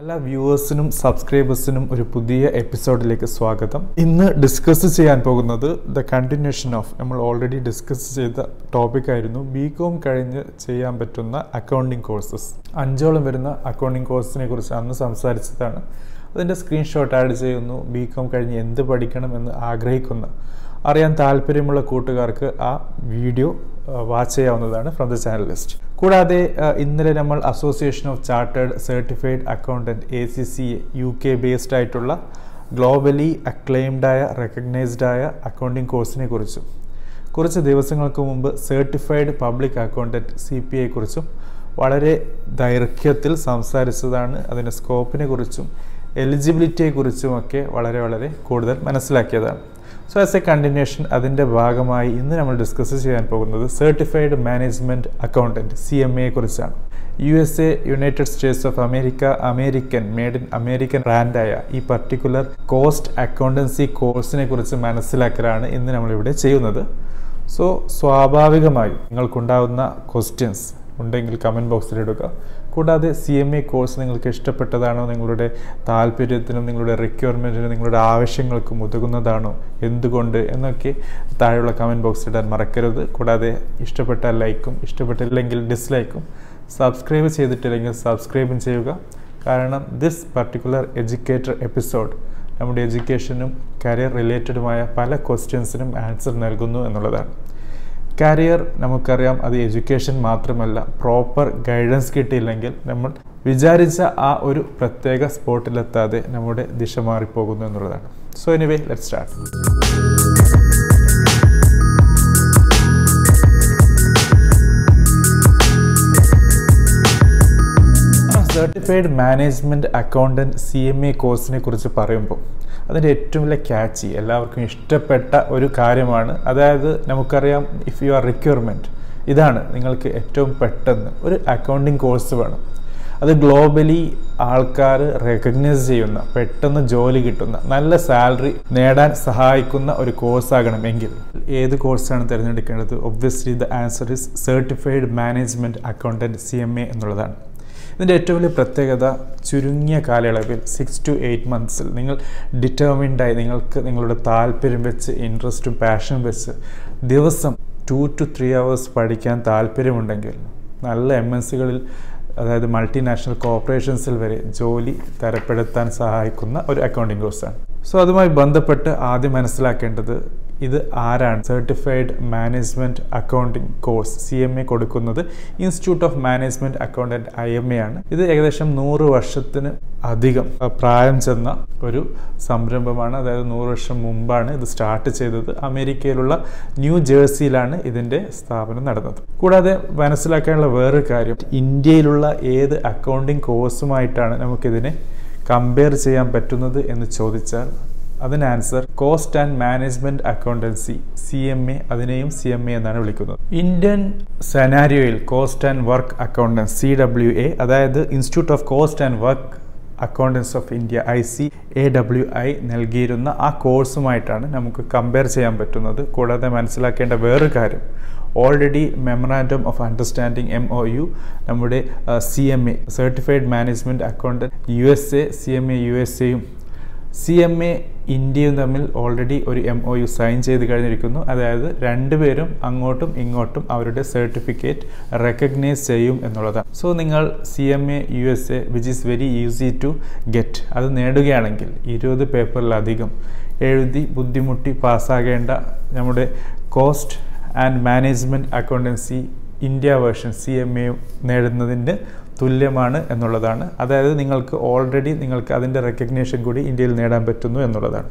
എല്ലാ വ്യൂവേഴ്സിനും സബ്സ്ക്രൈബേഴ്സിനും ഒരു പുതിയ എപ്പിസോഡിലേക്ക് സ്വാഗതം. ഇന്ന് ഡിസ്കസ് ചെയ്യാൻ പോകുന്നത് ദ കണ്ടിന്യൂഷൻ ഓഫ് നമ്മൾ ഓൾറെഡി ഡിസ്കസ് ചെയ്ത ടോപ്പിക് ആയിരുന്നു ബി കോം കഴിഞ്ഞ് ചെയ്യാൻ പറ്റുന്ന അക്കൗണ്ടിങ് കോഴ്സസ് അഞ്ചോളം വരുന്ന അക്കൗണ്ടിങ് കോഴ്സിനെ കുറിച്ച് അന്ന് സംസാരിച്ചതാണ്. അതിന്റെ സ്ക്രീൻഷോട്ട് ആഡ് ചെയ്യുന്നു ബി കോം കഴിഞ്ഞ് എന്ത് പഠിക്കണം എന്ന് ആഗ്രഹിക്കുന്ന. അറിയാൻ താല്പര്യമുള്ള കൂട്ടുകാർക്ക് ആ വീഡിയോ വാച്ച് ചെയ്യാവുന്നതാണ് ഫ്രം ദ ചാനൽ ലിസ്റ്റ് കൂടാതെ ഇന്നലെ നമ്മൾ association of chartered certified accountant A C C U K based ആയിട്ടുള്ള ഗ്ലോബലി അക്ലെയിംഡായ റെക്കഗ്നൈസ്ഡായ അക്കൗണ്ടിങ് കോഴ്സിനെ കുറിച്ചും കുറച്ച് ദിവസങ്ങൾക്ക് മുമ്പ് certified public accountant C P I കുറിച്ചും വളരെ ദൈർഘ്യത്തിൽ സംസാരിച്ചതാണ്. അതിന്റെ സ്കോപ്പിനെ കുറിച്ചും എലിജിബിലിറ്റിയെ കുറിച്ചുമൊക്കെ വളരെ വളരെ കൂടുതൽ മനസ്സിലാക്കിയതാണ്. സോ ആസ് എ കണ്ടിന്യൂഷൻ അതിന്റെ ഭാഗമായി ഇന്ന് നമ്മൾ ഡിസ്കസ് ചെയ്യാൻ പോകുന്നത് certified management accountant C M എയെ കുറിച്ചാണ്. U S A United States of America American made in American ബ്രാൻഡായ ഈ പർട്ടിക്കുലർ കോസ്റ്റ് അക്കൗണ്ടൻസി കോഴ്സിനെ കുറിച്ച് മനസ്സിലാക്കലാണ് ഇന്ന് നമ്മളിവിടെ ചെയ്യുന്നത്. സോ സ്വാഭാവികമായും നിങ്ങൾക്കുണ്ടാകുന്ന ക്വസ്റ്റ്യൻസ് ഉണ്ടെങ്കിൽ കമന്റ് ബോക്സിൽ ഇടുക. കൂടാതെ സി എം എ കോഴ്സ് നിങ്ങൾക്ക് ഇഷ്ടപ്പെട്ടതാണോ? നിങ്ങളുടെ താല്പര്യത്തിനും നിങ്ങളുടെ റിക്വയർമെന്റിനും നിങ്ങളുടെ ആവശ്യങ്ങൾക്കും ഉതകുന്നതാണോ? എന്തുകൊണ്ട്? എന്നൊക്കെ താഴെയുള്ള കമന്റ് ബോക്സ് ഇടാൻ മറക്കരുത്. കൂടാതെ ഇഷ്ടപ്പെട്ട ലൈക്കും ഇഷ്ടപ്പെട്ടില്ലെങ്കിൽ ഡിസ്ലൈക്കും സബ്സ്ക്രൈബ് ചെയ്തിട്ടില്ലെങ്കിൽ സബ്സ്ക്രൈബും ചെയ്യുക. കാരണം ദിസ് പർട്ടിക്കുലർ എഡ്യൂക്കേറ്റർ എപ്പിസോഡ് നമ്മുടെ എഡ്യൂക്കേഷനും കരിയർ റിലേറ്റഡുമായ പല ക്വസ്റ്റ്യൻസിനും ആൻസർ നൽകുന്നു എന്നുള്ളതാണ്. കരിയർ നമുക്കറിയാം അത് എഡ്യൂക്കേഷൻ മാത്രമല്ല പ്രോപ്പർ ഗൈഡൻസ് കിട്ടിയില്ലെങ്കിൽ നമ്മൾ വിചാരിച്ച ആ ഒരു പ്രത്യേക സ്പോട്ടിലെത്താതെ നമ്മുടെ ദിശ മാറിപ്പോകുന്നു എന്നുള്ളതാണ്. So anyway let start certified management accountant C M A കോഴ്സിനെ കുറിച്ച് പറയുമ്പോൾ അതിന്റെ ഏറ്റവും വലിയ ക്യാച്ച് എല്ലാവർക്കും ഇഷ്ടപ്പെട്ട ഒരു കാര്യമാണ്. അതായത് നമുക്കറിയാം ഇഫ് യു ആർ റിക്വയർമെന്റ് ഇതാണ് നിങ്ങൾക്ക് ഏറ്റവും പെട്ടെന്ന് ഒരു അക്കൗണ്ടിങ് കോഴ്സ് വേണം. അത് ഗ്ലോബലി ആൾക്കാർ റെക്കഗ്നൈസ് ചെയ്യുന്ന പെട്ടെന്ന് ജോലി കിട്ടുന്ന നല്ല സാലറി നേടാൻ സഹായിക്കുന്ന ഒരു കോഴ്സാകണമെങ്കിൽ ഏത് കോഴ്സാണ് തിരഞ്ഞെടുക്കേണ്ടത്? Obviously the answer is certified management accountant C M A എന്നുള്ളതാണ്. ഇതിന്റെ ഏറ്റവും വലിയ പ്രത്യേകത ചുരുങ്ങിയ കാലയളവിൽ സിക്സ് ടു എയ്റ്റ് മന്ത്സിൽ നിങ്ങൾ ഡിറ്റർമിൻഡായി നിങ്ങൾക്ക് നിങ്ങളുടെ താല്പര്യം വെച്ച് ഇൻട്രസ്റ്റും പാഷനും വെച്ച് ദിവസം ടു ടു ത്രീ അവേഴ്സ് പഠിക്കാൻ താല്പര്യമുണ്ടെങ്കിൽ നല്ല എം എൻ സികളിൽ അതായത് മൾട്ടിനാഷണൽ കോർപ്പറേഷൻസിൽ വരെ ജോലി തരപ്പെടുത്താൻ സഹായിക്കുന്ന ഒരു അക്കൗണ്ടിങ് കോഴ്സാണ് സോ അതുമായി ബന്ധപ്പെട്ട് ആദ്യം മനസ്സിലാക്കേണ്ടത് ഇത് ആരാണ്? Certified management accounting course C M A കൊടുക്കുന്നത് institute of management accountant I M A ആണ്. ഇത് ഏകദേശം നൂറ് വർഷത്തിന് അധികം പ്രായം ചെന്ന ഒരു സംരംഭമാണ്. അതായത് നൂറ് വർഷം മുമ്പാണ് ഇത് സ്റ്റാർട്ട് ചെയ്തത്. അമേരിക്കയിലുള്ള ന്യൂ ജേഴ്സിയിലാണ് ഇതിന്റെ സ്ഥാപനം നടന്നത്. കൂടാതെ മനസ്സിലാക്കാനുള്ള വേറൊരു കാര്യം ഇന്ത്യയിലുള്ള ഏത് അക്കൗണ്ടിങ് കോഴ്സുമായിട്ടാണ് നമുക്കിതിനെ കമ്പയർ ചെയ്യാൻ പറ്റുന്നത് എന്ന് ചോദിച്ചാൽ അതിന് answer cost and management accountancy C M A. അതിനെയും സി എം എ എന്നാണ് വിളിക്കുന്നത്. Indian സെനാരിയോയിൽ cost and work accountants C W A അതായത് institute of cost and work accountants of India I C A W I നൽകിയിരുന്ന ആ കോഴ്സുമായിട്ടാണ് നമുക്ക് compare ചെയ്യാൻ പറ്റുന്നത്. കൂടാതെ മനസ്സിലാക്കേണ്ട വേറൊരു കാര്യം already memorandum of understanding M O U നമ്മുടെ C M A certified management accountant U S A C M A U S എയും സി എം എ ഇന്ത്യയും തമ്മിൽ ഓൾറെഡി ഒരു എം ഒ യു സൈൻ ചെയ്ത് കഴിഞ്ഞിരിക്കുന്നു. അതായത് രണ്ടുപേരും അങ്ങോട്ടും ഇങ്ങോട്ടും അവരുടെ സർട്ടിഫിക്കറ്റ് റെക്കഗ്നൈസ് ചെയ്യും എന്നുള്ളതാണ്. സോ നിങ്ങൾ C M A U S A which is very easy to get അത് നേടുകയാണെങ്കിൽ ഇരുപത് പേപ്പറിലധികം എഴുതി ബുദ്ധിമുട്ടി പാസ്സാകേണ്ട നമ്മുടെ cost and management accountancy India version C M A നേടുന്നതിന്റെ തുല്യമാണ് എന്നുള്ളതാണ്. അതായത് നിങ്ങൾക്ക് ഓൾറെഡി നിങ്ങൾക്ക് അതിന്റെ റെക്കഗ്നേഷൻ കൂടി ഇന്ത്യയിൽ നേടാൻ പറ്റുന്നു എന്നുള്ളതാണ്.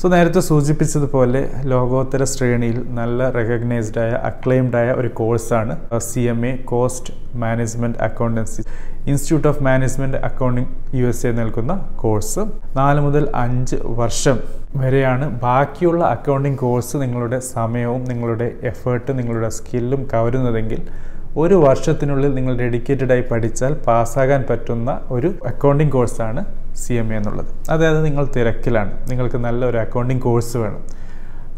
സോ നേരത്തെ സൂചിപ്പിച്ചതുപോലെ ലോകോത്തര ശ്രേണിയിൽ നല്ല റെക്കഗ്നൈസ്ഡ് ആയ അക്ലെയിംഡ് ആയ ഒരു കോഴ്സാണ് C M A cost management accountancy institute of management accounting U S A നൽകുന്ന കോഴ്സ്. നാല് മുതൽ അഞ്ച് വർഷം വരെയാണ് ബാക്കിയുള്ള അക്കൗണ്ടിങ് കോഴ്സ് നിങ്ങളുടെ സമയവും നിങ്ങളുടെ എഫേർട്ട് നിങ്ങളുടെ സ്കില്ലും കവരുന്നതെങ്കിൽ ഒരു വർഷത്തിനുള്ളിൽ നിങ്ങൾ ഡെഡിക്കേറ്റഡായി പഠിച്ചാൽ പാസ്സാകാൻ പറ്റുന്ന ഒരു അക്കൗണ്ടിംഗ് കോഴ്സാണ് സി എം എ എന്നുള്ളത്. അതായത് നിങ്ങൾ തിരക്കിലാണ്. നിങ്ങൾക്ക് നല്ല ഒരു അക്കൗണ്ടിങ് കോഴ്സ് വേണം.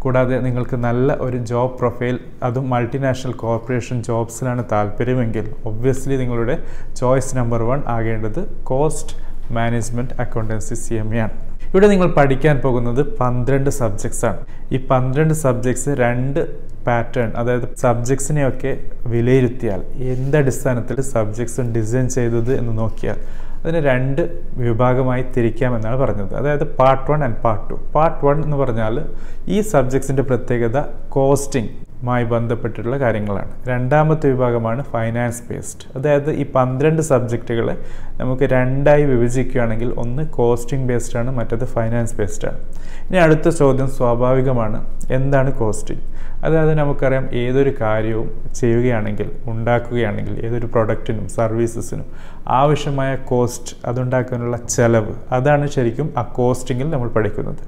കൂടാതെ നിങ്ങൾക്ക് നല്ല ഒരു ജോബ് പ്രൊഫൈൽ അതും മൾട്ടിനാഷണൽ കോർപ്പറേഷൻ ജോബ്സിലാണ് താല്പര്യമെങ്കിൽ ഒബ്വിയസ്ലി നിങ്ങളുടെ choice number one ആകേണ്ടത് cost management accountancy C M A ആണ്. ഇവിടെ നിങ്ങൾ പഠിക്കാൻ പോകുന്നത് പന്ത്രണ്ട് സബ്ജക്ട്സ് ആണ്. ഈ പന്ത്രണ്ട് സബ്ജക്ട്സ് രണ്ട് പാറ്റേൺ അതായത് സബ്ജക്ട്സിനെയൊക്കെ വിലയിരുത്തിയാൽ എന്തടിസ്ഥാനത്തിൽ സബ്ജക്ട്സ് ഡിസൈൻ ചെയ്തത് എന്ന് നോക്കിയാൽ അതിനെ രണ്ട് വിഭാഗമായി തിരിക്കാമെന്നാണ് പറഞ്ഞത്. അതായത് part one and part two part one എന്ന് പറഞ്ഞാൽ ഈ സബ്ജക്ട്സിന്റെ പ്രത്യേകത കോസ്റ്റിംഗ് മായി ബന്ധപ്പെട്ടിട്ടുള്ള കാര്യങ്ങളാണ്. രണ്ടാമത്തെ വിഭാഗമാണ് ഫൈനാൻസ് ബേസ്ഡ് അതായത് ഈ പന്ത്രണ്ട് സബ്ജക്റ്റുകളെ നമുക്ക് രണ്ടായി വിഭജിക്കുകയാണെങ്കിൽ ഒന്ന് കോസ്റ്റിംഗ് ബേസ്ഡ് ആണ് മറ്റത് ഫൈനാൻസ് ബേസ്ഡ് ആണ്. ഇനി അടുത്ത ചോദ്യം സ്വാഭാവികമാണ്. എന്താണ് കോസ്റ്റിംഗ് അതായത് നമുക്കറിയാം ഏതൊരു കാര്യവും ചെയ്യുകയാണെങ്കിൽ ഉണ്ടാക്കുകയാണെങ്കിൽ ഏതൊരു പ്രൊഡക്റ്റിനും സർവീസസിനും ആവശ്യമായ കോസ്റ്റ് അതുണ്ടാക്കാനുള്ള ചെലവ് അതാണ് ശരിക്കും ആ കോസ്റ്റിങ്ങിൽ നമ്മൾ പഠിക്കുന്നത്.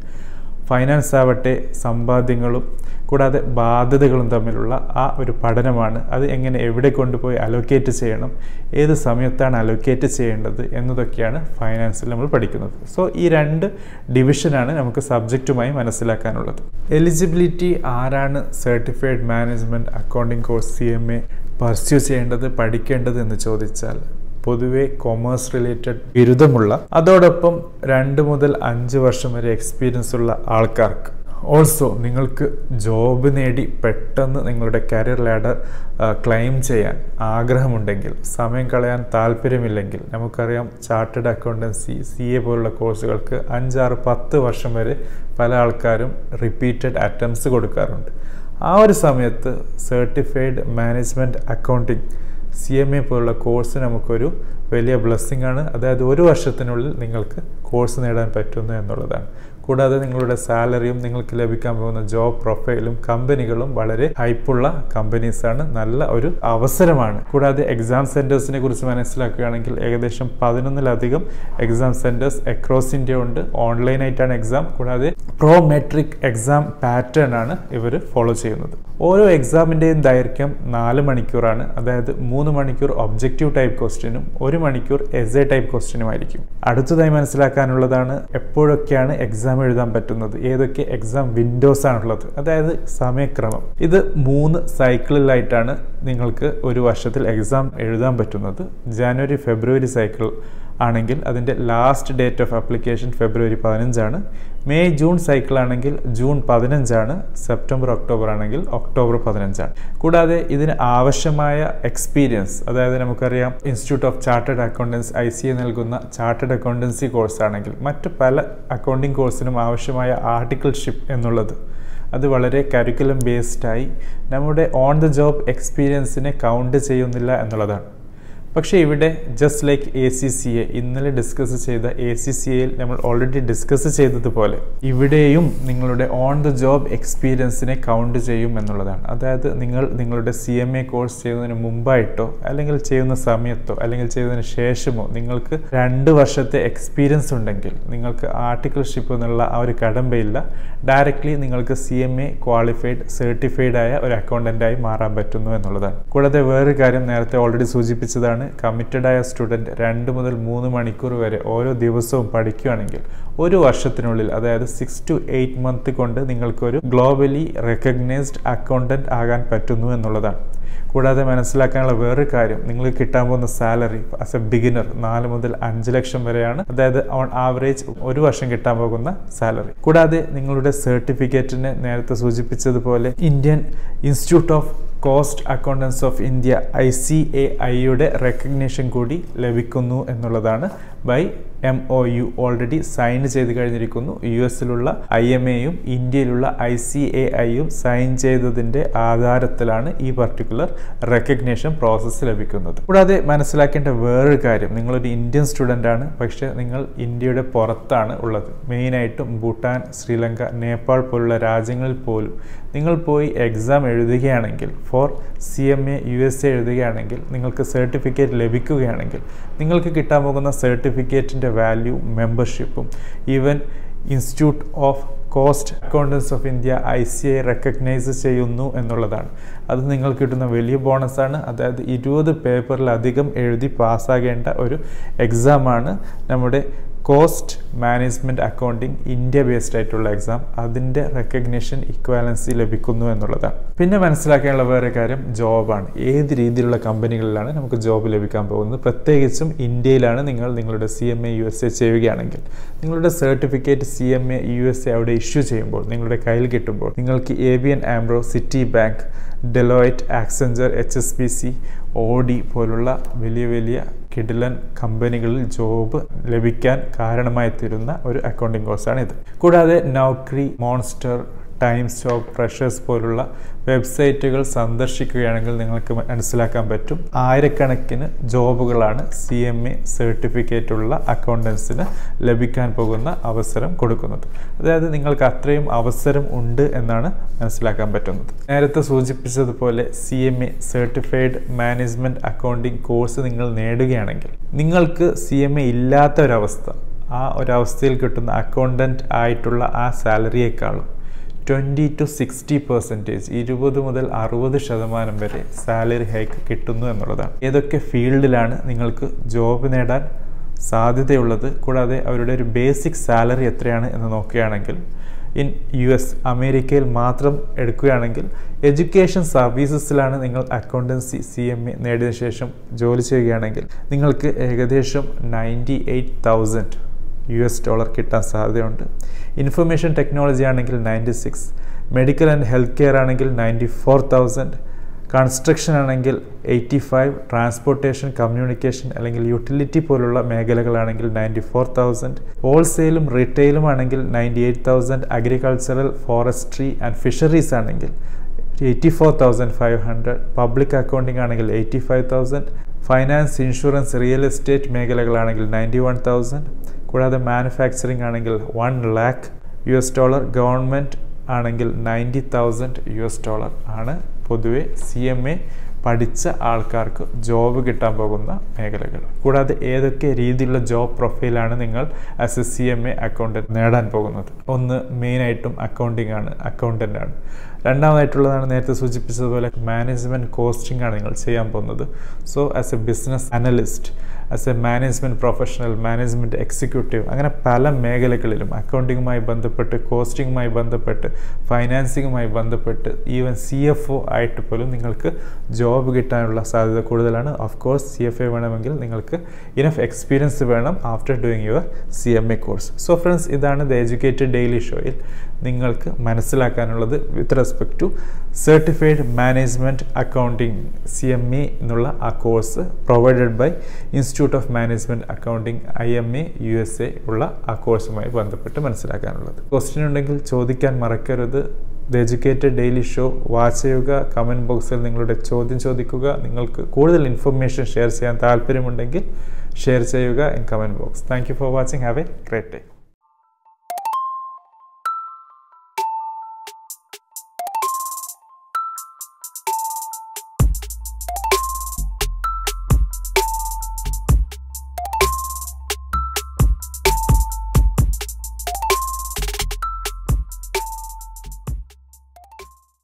ഫൈനാൻസ് ആവട്ടെ സമ്പാദ്യങ്ങളും കൂടാതെ ബാധ്യതകളും തമ്മിലുള്ള ആ ഒരു പഠനമാണ്. അത് എങ്ങനെ എവിടെ കൊണ്ടുപോയി അലോക്കേറ്റ് ചെയ്യണം ഏത് സമയത്താണ് അലോക്കേറ്റ് ചെയ്യേണ്ടത് എന്നതൊക്കെയാണ് ഫൈനാൻസിൽ നമ്മൾ പഠിക്കുന്നത്. സോ ഈ രണ്ട് ഡിവിഷനാണ് നമുക്ക് സബ്ജക്റ്റുമായി മനസ്സിലാക്കാനുള്ളത്. എലിജിബിലിറ്റി ആരാണ് certified management accounting course C M A pursue ചെയ്യേണ്ടത് പഠിക്കേണ്ടത് എന്ന് ചോദിച്ചാൽ പൊതുവെ കൊമേഴ്സ് റിലേറ്റഡ് ബിരുദമുള്ള അതോടൊപ്പം രണ്ട് മുതൽ അഞ്ച് വർഷം വരെ എക്സ്പീരിയൻസ് ഉള്ള ആൾക്കാർക്ക്. ഓൾസോ നിങ്ങൾക്ക് ജോബ് നേടി പെട്ടെന്ന് നിങ്ങളുടെ കരിയർ ലാഡർ ക്ലെയിം ചെയ്യാൻ ആഗ്രഹമുണ്ടെങ്കിൽ സമയം കളയാൻ താല്പര്യമില്ലെങ്കിൽ നമുക്കറിയാം ചാർട്ടേഡ് അക്കൗണ്ടൻസി സി എ പോലുള്ള കോഴ്സുകൾക്ക് അഞ്ചാറ് പത്ത് വർഷം വരെ പല ആൾക്കാരും റിപ്പീറ്റഡ് അറ്റംപ്റ്റ്സ് കൊടുക്കാറുണ്ട്. ആ ഒരു സമയത്ത് certified management accounting C M A പോലുള്ള കോഴ്സ് നമുക്കൊരു വലിയ ബ്ലെസ്സിങ് ആണ്. അതായത് ഒരു വർഷത്തിനുള്ളിൽ നിങ്ങൾക്ക് കോഴ്സ് നേടാൻ പറ്റുന്നു എന്നുള്ളതാണ്. കൂടാതെ നിങ്ങളുടെ സാലറിയും നിങ്ങൾക്ക് ലഭിക്കാൻ പോകുന്ന ജോബ് പ്രൊഫൈലും കമ്പനികളും വളരെ ഹൈപ്പുള്ള കമ്പനീസാണ്. നല്ല ഒരു അവസരമാണ്. കൂടാതെ എക്സാം സെന്റേഴ്സിനെ കുറിച്ച് മനസ്സിലാക്കുകയാണെങ്കിൽ ഏകദേശം പതിനൊന്നിലധികം എക്സാം സെന്റേഴ്സ് അക്രോസ് ഇന്ത്യ ഉണ്ട്. ഓൺലൈനായിട്ടാണ് എക്സാം കൂടാതെ പ്രോ മെട്രിക് എക്സാം പാറ്റേൺ ആണ് ഇവർ ഫോളോ ചെയ്യുന്നത്. ഓരോ എക്സാമിന്റെയും ദൈർഘ്യം നാല് മണിക്കൂറാണ്. അതായത് മൂന്ന് മണിക്കൂർ ഒബ്ജക്റ്റീവ് ടൈപ്പ് ക്വസ്റ്റ്യനും ഒരു മണിക്കൂർ എസ് എ ടൈപ്പ് ക്വസ്റ്റ്യനും ആയിരിക്കും അടുത്തതായി മനസ്സിലാക്കാനുള്ളതാണ് എപ്പോഴൊക്കെയാണ് എക്സാം എഴുതാൻ പറ്റുന്നത്? ഏതൊക്കെ എക്സാം വിൻഡോസ് ആണുള്ളത്? അതായത് സമയക്രമം. ഇത് മൂന്ന് സൈക്കിളിലായിട്ടാണ് നിങ്ങൾക്ക് ഒരു വർഷത്തിൽ എക്സാം എഴുതാൻ പറ്റുന്നത്. ജാനുവരി ഫെബ്രുവരി സൈക്കിൾ ആണെങ്കിൽ അതിന്റെ last date of application February പതിനഞ്ചാണ്. May June cycle ആണെങ്കിൽ ജൂൺ പതിനഞ്ചാണ്. സെപ്റ്റംബർ ഒക്ടോബർ ആണെങ്കിൽ ഒക്ടോബർ പതിനഞ്ചാണ്. കൂടാതെ ഇതിന് ആവശ്യമായ എക്സ്പീരിയൻസ് അതായത് നമുക്കറിയാം institute of chartered accountants I C A നൽകുന്ന ചാർട്ടേഡ് അക്കൗണ്ടൻസി കോഴ്സ് ആണെങ്കിൽ മറ്റ് പല അക്കൗണ്ടിംഗ് കോഴ്സിനും ആവശ്യമായ ആർട്ടിക്കിൾഷിപ്പ് എന്നുള്ളത് അത് വളരെ കരിക്കുലം ബേസ്ഡായി നമ്മുടെ ഓൺ ദ ജോബ് എക്സ്പീരിയൻസിനെ കൗണ്ട് ചെയ്യുന്നില്ല എന്നുള്ളതാണ്. പക്ഷേ ഇവിടെ just like A C C A ഇന്നലെ ഡിസ്കസ് ചെയ്ത എ സി സി എയിൽ നമ്മൾ ഓൾറെഡി ഡിസ്കസ് ചെയ്തതുപോലെ ഇവിടെയും നിങ്ങളുടെ ഓൺ ദ ജോബ് എക്സ്പീരിയൻസിനെ കൗണ്ട് ചെയ്യും എന്നുള്ളതാണ്. അതായത് നിങ്ങൾ നിങ്ങളുടെ സി എം എ കോഴ്സ് ചെയ്യുന്നതിന് മുമ്പായിട്ടോ അല്ലെങ്കിൽ ചെയ്യുന്ന സമയത്തോ അല്ലെങ്കിൽ ചെയ്യുന്നതിന് ശേഷമോ നിങ്ങൾക്ക് രണ്ട് വർഷത്തെ എക്സ്പീരിയൻസ് ഉണ്ടെങ്കിൽ നിങ്ങൾക്ക് ആർട്ടിക്കിൾഷിപ്പ് എന്നുള്ള ആ ഒരു കടമ്പയില്ല. ഡയറക്റ്റ്ലി നിങ്ങൾക്ക് C M A qualified certified ആയ ഒരു അക്കൗണ്ടന്റായി മാറാൻ പറ്റുന്നു എന്നുള്ളതാണ്. കൂടാതെ വേറൊരു കാര്യം നേരത്തെ ഓൾറെഡി സൂചിപ്പിച്ചതാണ്. കമ്മിറ്റഡ് ആയ സ്റ്റുഡന്റ് രണ്ട് മുതൽ മൂന്ന് മണിക്കൂർ വരെ ഓരോ ദിവസവും പഠിക്കുകയാണെങ്കിൽ ഒരു വർഷത്തിനുള്ളിൽ അതായത് സിക്സ് ടു എയ്റ്റ് മന്ത് കൊണ്ട് നിങ്ങൾക്കൊരു ഗ്ലോബലി റെക്കഗ്നൈസ്ഡ് അക്കൗണ്ടന്റ് ആകാൻ പറ്റുന്നു എന്നുള്ളതാണ്. കൂടാതെ മനസ്സിലാക്കാനുള്ള വേറൊരു കാര്യം നിങ്ങൾക്ക് കിട്ടാൻ പോകുന്ന സാലറി ആസ് എ ബിഗിനർ നാല് മുതൽ അഞ്ച് ലക്ഷം വരെയാണ് അതായത് ഓൺ ആവറേജ് ഒരു വർഷം കിട്ടാൻ പോകുന്ന സാലറി കൂടാതെ നിങ്ങളുടെ സർട്ടിഫിക്കറ്റിന് നേരത്തെ സൂചിപ്പിച്ചതുപോലെ Indian institute of cost accountants of India I C A ഐയുടെ റെക്കഗ്നേഷൻ കൂടി ലഭിക്കുന്നു എന്നുള്ളതാണ് by M O U already sign ചെയ്ത് കഴിഞ്ഞിരിക്കുന്നു. യു എസിലുള്ള ഐ എം എയും ഇന്ത്യയിലുള്ള ഐ സി എ ഐയും സൈൻ ചെയ്തതിന്റെ ആധാരത്തിലാണ് ഈ പർട്ടിക്കുലർ റെക്കഗ്നേഷൻ പ്രോസസ്സ് ലഭിക്കുന്നത്. കൂടാതെ മനസ്സിലാക്കേണ്ട വേറൊരു കാര്യം നിങ്ങളൊരു ഇന്ത്യൻ സ്റ്റുഡന്റ് ആണ് പക്ഷേ നിങ്ങൾ ഇന്ത്യയുടെ പുറത്താണ് ഉള്ളത്. മെയിനായിട്ടും ഭൂട്ടാൻ ശ്രീലങ്ക നേപ്പാൾ പോലുള്ള രാജ്യങ്ങളിൽ പോലും നിങ്ങൾ പോയി എക്സാം എഴുതുകയാണെങ്കിൽ for C M A U S A എഴുതുകയാണെങ്കിൽ നിങ്ങൾക്ക് സർട്ടിഫിക്കറ്റ് ലഭിക്കുകയാണെങ്കിൽ നിങ്ങൾക്ക് കിട്ടാൻ പോകുന്ന സർട്ടിഫിക്കറ്റിന്റെ value മെമ്പർഷിപ്പും even institute of cost accountants of India I C I recognise ചെയ്യുന്നു എന്നുള്ളതാണ്. അത് നിങ്ങൾക്ക് കിട്ടുന്ന വലിയ ബോണസാണ്. അതായത് ഇരുപത് പേപ്പറിലധികം എഴുതി പാസ്സാകേണ്ട ഒരു എക്സാമാണ് നമ്മുടെ cost management accounting India based ആയിട്ടുള്ള എക്സാം അതിന്റെ റെക്കഗ്നേഷൻ ഇക്വാലൻസി ലഭിക്കുന്നു എന്നുള്ളതാണ്. പിന്നെ മനസ്സിലാക്കാനുള്ള വേറെ കാര്യം ജോബാണ് ഏത് രീതിയിലുള്ള കമ്പനികളിലാണ് നമുക്ക് ജോബ് ലഭിക്കാൻ പോകുന്നത്? പ്രത്യേകിച്ചും ഇന്ത്യയിലാണ് നിങ്ങൾ നിങ്ങളുടെ C M A U S A ചെയ്യുകയാണെങ്കിൽ. നിങ്ങളുടെ certificate C M A U S A അവിടെ ഇഷ്യൂ ചെയ്യുമ്പോൾ നിങ്ങളുടെ കയ്യിൽ കിട്ടുമ്പോൾ നിങ്ങൾക്ക് A B N AMRO Citibank Deloitte Accenture H S B C Audi പോലുള്ള വലിയ വലിയ കിഡിലൻ കമ്പനികളിൽ ജോബ് ലഭിക്കാൻ കാരണമായി തീരുന്ന ഒരു അക്കൗണ്ടിങ് കോഴ്സാണ് ഇത് കൂടാതെ Naukri Monster Times stock freshers പോലുള്ള വെബ്സൈറ്റുകൾ സന്ദർശിക്കുകയാണെങ്കിൽ നിങ്ങൾക്ക് മനസ്സിലാക്കാൻ പറ്റും. ആയിരക്കണക്കിന് ജോബുകളാണ് സി എം എ സർട്ടിഫിക്കറ്റ് ഉള്ള അക്കൗണ്ടൻസിന് ലഭിക്കാൻ പോകുന്ന അവസരം കൊടുക്കുന്നത്. അതായത് നിങ്ങൾക്ക് അത്രയും അവസരം ഉണ്ട് എന്നാണ് മനസ്സിലാക്കാൻ പറ്റുന്നത്. നേരത്തെ സൂചിപ്പിച്ചതുപോലെ C M A certified management accounting course നിങ്ങൾ നേടുകയാണെങ്കിൽ നിങ്ങൾക്ക് സി എം എ ഇല്ലാത്ത ഒരവസ്ഥ ആ ഒരവസ്ഥയിൽ കിട്ടുന്ന അക്കൗണ്ടന്റ് ആയിട്ടുള്ള ആ സാലറിയേക്കാളും ട്വന്റി ടു സിക്സ്റ്റി പെർസെന്റേജ് ഇരുപത് മുതൽ അറുപത് ശതമാനം വരെ സാലറി ഹൈക്ക് കിട്ടുന്നു എന്നുള്ളതാണ്. ഏതൊക്കെ ഫീൽഡിലാണ് നിങ്ങൾക്ക് ജോബ് നേടാൻ സാധ്യതയുള്ളത്? കൂടാതെ അവരുടെ ഒരു ബേസിക് സാലറി എത്രയാണ് എന്ന് നോക്കുകയാണെങ്കിൽ ഇൻ യു എസ് അമേരിക്കയിൽ മാത്രം എടുക്കുകയാണെങ്കിൽ എഡ്യൂക്കേഷൻ സർവീസസിലാണ് നിങ്ങൾ അക്കൗണ്ടൻസി സി എം എ നേടിയ ശേഷം ജോലി ചെയ്യുകയാണെങ്കിൽ നിങ്ങൾക്ക് ഏകദേശം ninety eight thousand U S dollar കിട്ടാൻ സാധ്യതയുണ്ട്. ഇൻഫർമേഷൻ ടെക്നോളജി ആണെങ്കിൽ ninety six medical and health care ആണെങ്കിൽ നയന്റി ഫോർ തൗസൻഡ് കൺസ്ട്രക്ഷൻ ആണെങ്കിൽ എയ്റ്റി ഫൈവ് ട്രാൻസ്പോർട്ടേഷൻ കമ്മ്യൂണിക്കേഷൻ അല്ലെങ്കിൽ യൂട്ടിലിറ്റി പോലുള്ള മേഖലകളാണെങ്കിൽ നയന്റി ഫോർ തൗസൻഡ് ഹോൾസെയിലും റീറ്റെയിലും ആണെങ്കിൽ ninety eight thousand agricultural forestry and fisheries ആണെങ്കിൽ eighty four thousand five hundred public accounting ആണെങ്കിൽ eighty five thousand finance insurance real estate മേഖലകളാണെങ്കിൽ ninety one thousand കൂടാതെ manufacturing ആണെങ്കിൽ one lakh U S dollar government ആണെങ്കിൽ ninety thousand U S dollar ആണ് പൊതുവെ C M A പഠിച്ച ആൾക്കാർക്ക് job കിട്ടാൻ പോകുന്ന മേഖലകൾ. കൂടാതെ ഏതൊക്കെ രീതിയിലുള്ള ജോബ് പ്രൊഫൈലാണ് നിങ്ങൾ as a C M A accountant നേടാൻ പോകുന്നത്? ഒന്ന് മെയിനായിട്ടും അക്കൗണ്ടിംഗ് ആണ് അക്കൗണ്ടന്റ് ആണ്. രണ്ടാമതായിട്ടുള്ളതാണ് നേരത്തെ സൂചിപ്പിച്ചതുപോലെ മാനേജ്മെന്റ് കോസ്റ്റിംഗ് ആണ് നിങ്ങൾ ചെയ്യാൻ പോകുന്നത്. So as a business analyst as a management professional management executive അങ്ങനെ പല മേഖലകളിലും അക്കൗണ്ടിങ്ങുമായി ബന്ധപ്പെട്ട് കോസ്റ്റിങ്ങുമായി ബന്ധപ്പെട്ട് ഫൈനാൻസിങ്ങുമായി ബന്ധപ്പെട്ട് ഈവൻ സി എഫ് ഒ ആയിട്ട് പോലും നിങ്ങൾക്ക് ജോബ് കിട്ടാനുള്ള സാധ്യത കൂടുതലാണ്. Of course C F A വേണമെങ്കിൽ നിങ്ങൾക്ക് ഇനഫ് എക്സ്പീരിയൻസ് വേണം after doing your C M A course so friends ഇതാണ് ദ എഡ്യൂക്കേറ്റഡ് ഡെയിലി ഷോയിൽ നിങ്ങൾക്ക് മനസ്സിലാക്കാനുള്ളത് with respect to certified management accounting C M A എന്നുള്ള ആ course provided by institute of management accounting I M A U S A ഉള്ള ആ കോഴ്സുമായി ബന്ധപ്പെട്ട് മനസ്സിലാക്കാനുള്ളത്. ക്വസ്റ്റ്യൻ ഉണ്ടെങ്കിൽ ചോദിക്കാൻ മറക്കരുത്. The educated daily show watch ചെയ്യുക കമന്റ് ബോക്സിൽ നിങ്ങളുടെ ചോദ്യം ചോദിക്കുക. നിങ്ങൾക്ക് കൂടുതൽ ഇൻഫർമേഷൻ ഷെയർ ചെയ്യാൻ താല്പര്യമുണ്ടെങ്കിൽ ഷെയർ ചെയ്യുക in comment box thank you for watching have a great day